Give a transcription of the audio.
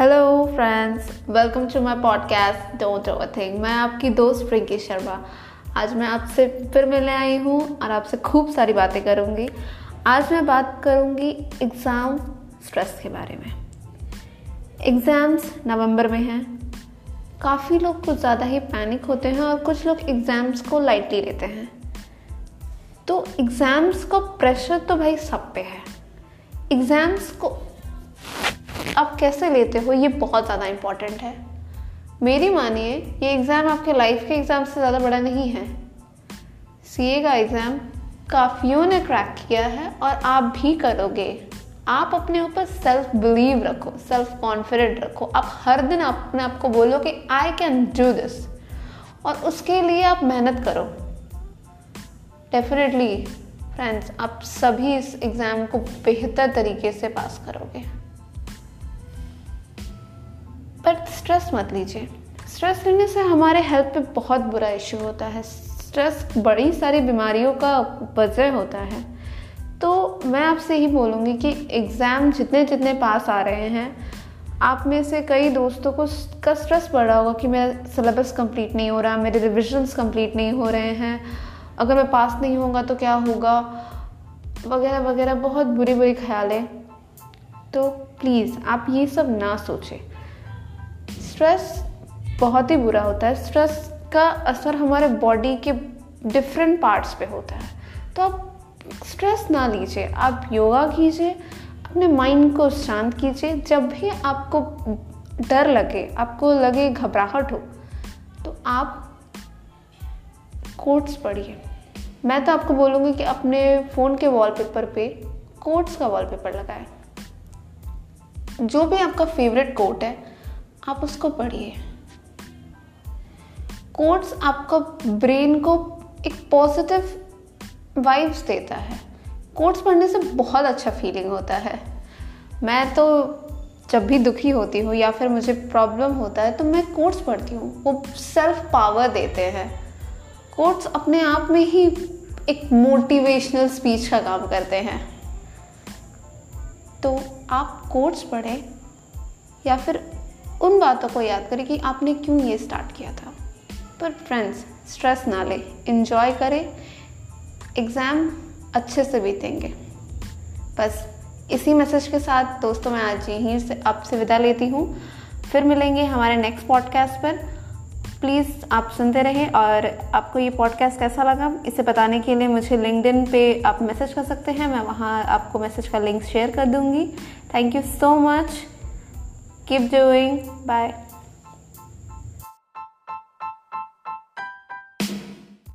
Hello friends welcome to my podcast don't overthink मैं आपकी दोस्त प्रिंकी शर्मा। आज मैं आपसे फिर मिलने आई हूँ और आपसे खूब सारी बातें करूँगी। आज मैं बात करूँगी एग्ज़ाम स्ट्रेस के बारे में। एग्ज़ाम्स नवंबर में हैं। काफ़ी लोग कुछ ज़्यादा ही पैनिक होते हैं और कुछ लोग एग्ज़ाम्स को लाइटली लेते हैं। तो एग्ज़ाम्स का प्रेशर तो भाई सब पे है। एग्ज़ाम्स को आप कैसे लेते हो? ये बहुत ज़्यादा इंपॉर्टेंट है। मेरी मानिए, ये एग्ज़ाम आपके लाइफ के एग्ज़ाम से ज़्यादा बड़ा नहीं है। सीए का एग्ज़ाम काफ़ियों ने क्रैक किया है और आप भी करोगे। आप अपने ऊपर सेल्फ बिलीव रखो सेल्फ कॉन्फिडेंट रखो। आप हर दिन अपने आप को बोलो कि आई कैन डू दिस और उसके लिए आप मेहनत करो। डेफिनेटली फ्रेंड्स आप सभी इस एग्ज़ाम को बेहतर तरीके से पास करोगे। स्ट्रेस मत लीजिए। स्ट्रेस लेने से हमारे हेल्थ पे बहुत बुरा इश्यू होता है। स्ट्रेस बड़ी सारी बीमारियों का वजह होता है। तो मैं आपसे ही बोलूँगी कि एग्ज़ाम जितने जितने पास आ रहे हैं, आप में से कई दोस्तों को का स्ट्रेस बढ़ रहा होगा कि मेरा सिलेबस कंप्लीट नहीं हो रहा, मेरे रिविजन्स कंप्लीट नहीं हो रहे हैं। अगर मैं पास नहीं होगा तो क्या होगा? वगैरह वगैरह, बहुत बुरी बुरी ख्याल। है तो प्लीज़ आप ये सब ना सोचें। स्ट्रेस बहुत ही बुरा होता है। स्ट्रेस का असर हमारे बॉडी के डिफरेंट पार्ट्स पे होता है। तो आप स्ट्रेस ना लीजिए, आप योगा कीजिए, अपने माइंड को शांत कीजिए। जब भी आपको डर लगे, आपको लगे घबराहट हो तो आप कोट्स पढ़िए। मैं तो आपको बोलूँगी कि अपने फ़ोन के वॉलपेपर पे कोट्स का वॉलपेपर लगाएँ। जो भी आपका फेवरेट कोट है आप उसको पढ़िए। कोट्स आपको ब्रेन को एक पॉजिटिव वाइब्स देता है। कोट्स पढ़ने से बहुत अच्छा फीलिंग होता है। मैं तो जब भी दुखी होती हूँ या फिर मुझे प्रॉब्लम होता है तो मैं कोट्स पढ़ती हूँ। वो सेल्फ पावर देते हैं। कोट्स अपने आप में ही एक मोटिवेशनल स्पीच का काम करते हैं। तो आप कोट्स पढ़ें या फिर उन बातों को याद करें कि आपने क्यों ये स्टार्ट किया था। पर फ्रेंड्स स्ट्रेस ना लें। इन्जॉय करें। एग्ज़ाम अच्छे से बीतेंगे। बस इसी मैसेज के साथ दोस्तों, मैं आज यहीं से आपसे विदा लेती हूँ। फिर मिलेंगे हमारे नेक्स्ट पॉडकास्ट पर। प्लीज़ आप सुनते रहें और आपको ये पॉडकास्ट कैसा लगा, इसे बताने के लिए मुझे लिंकडिन पे आप मैसेज कर सकते हैं। मैं वहाँ आपको मैसेज का लिंक शेयर कर दूँगी। Thank you so much keep doing. Bye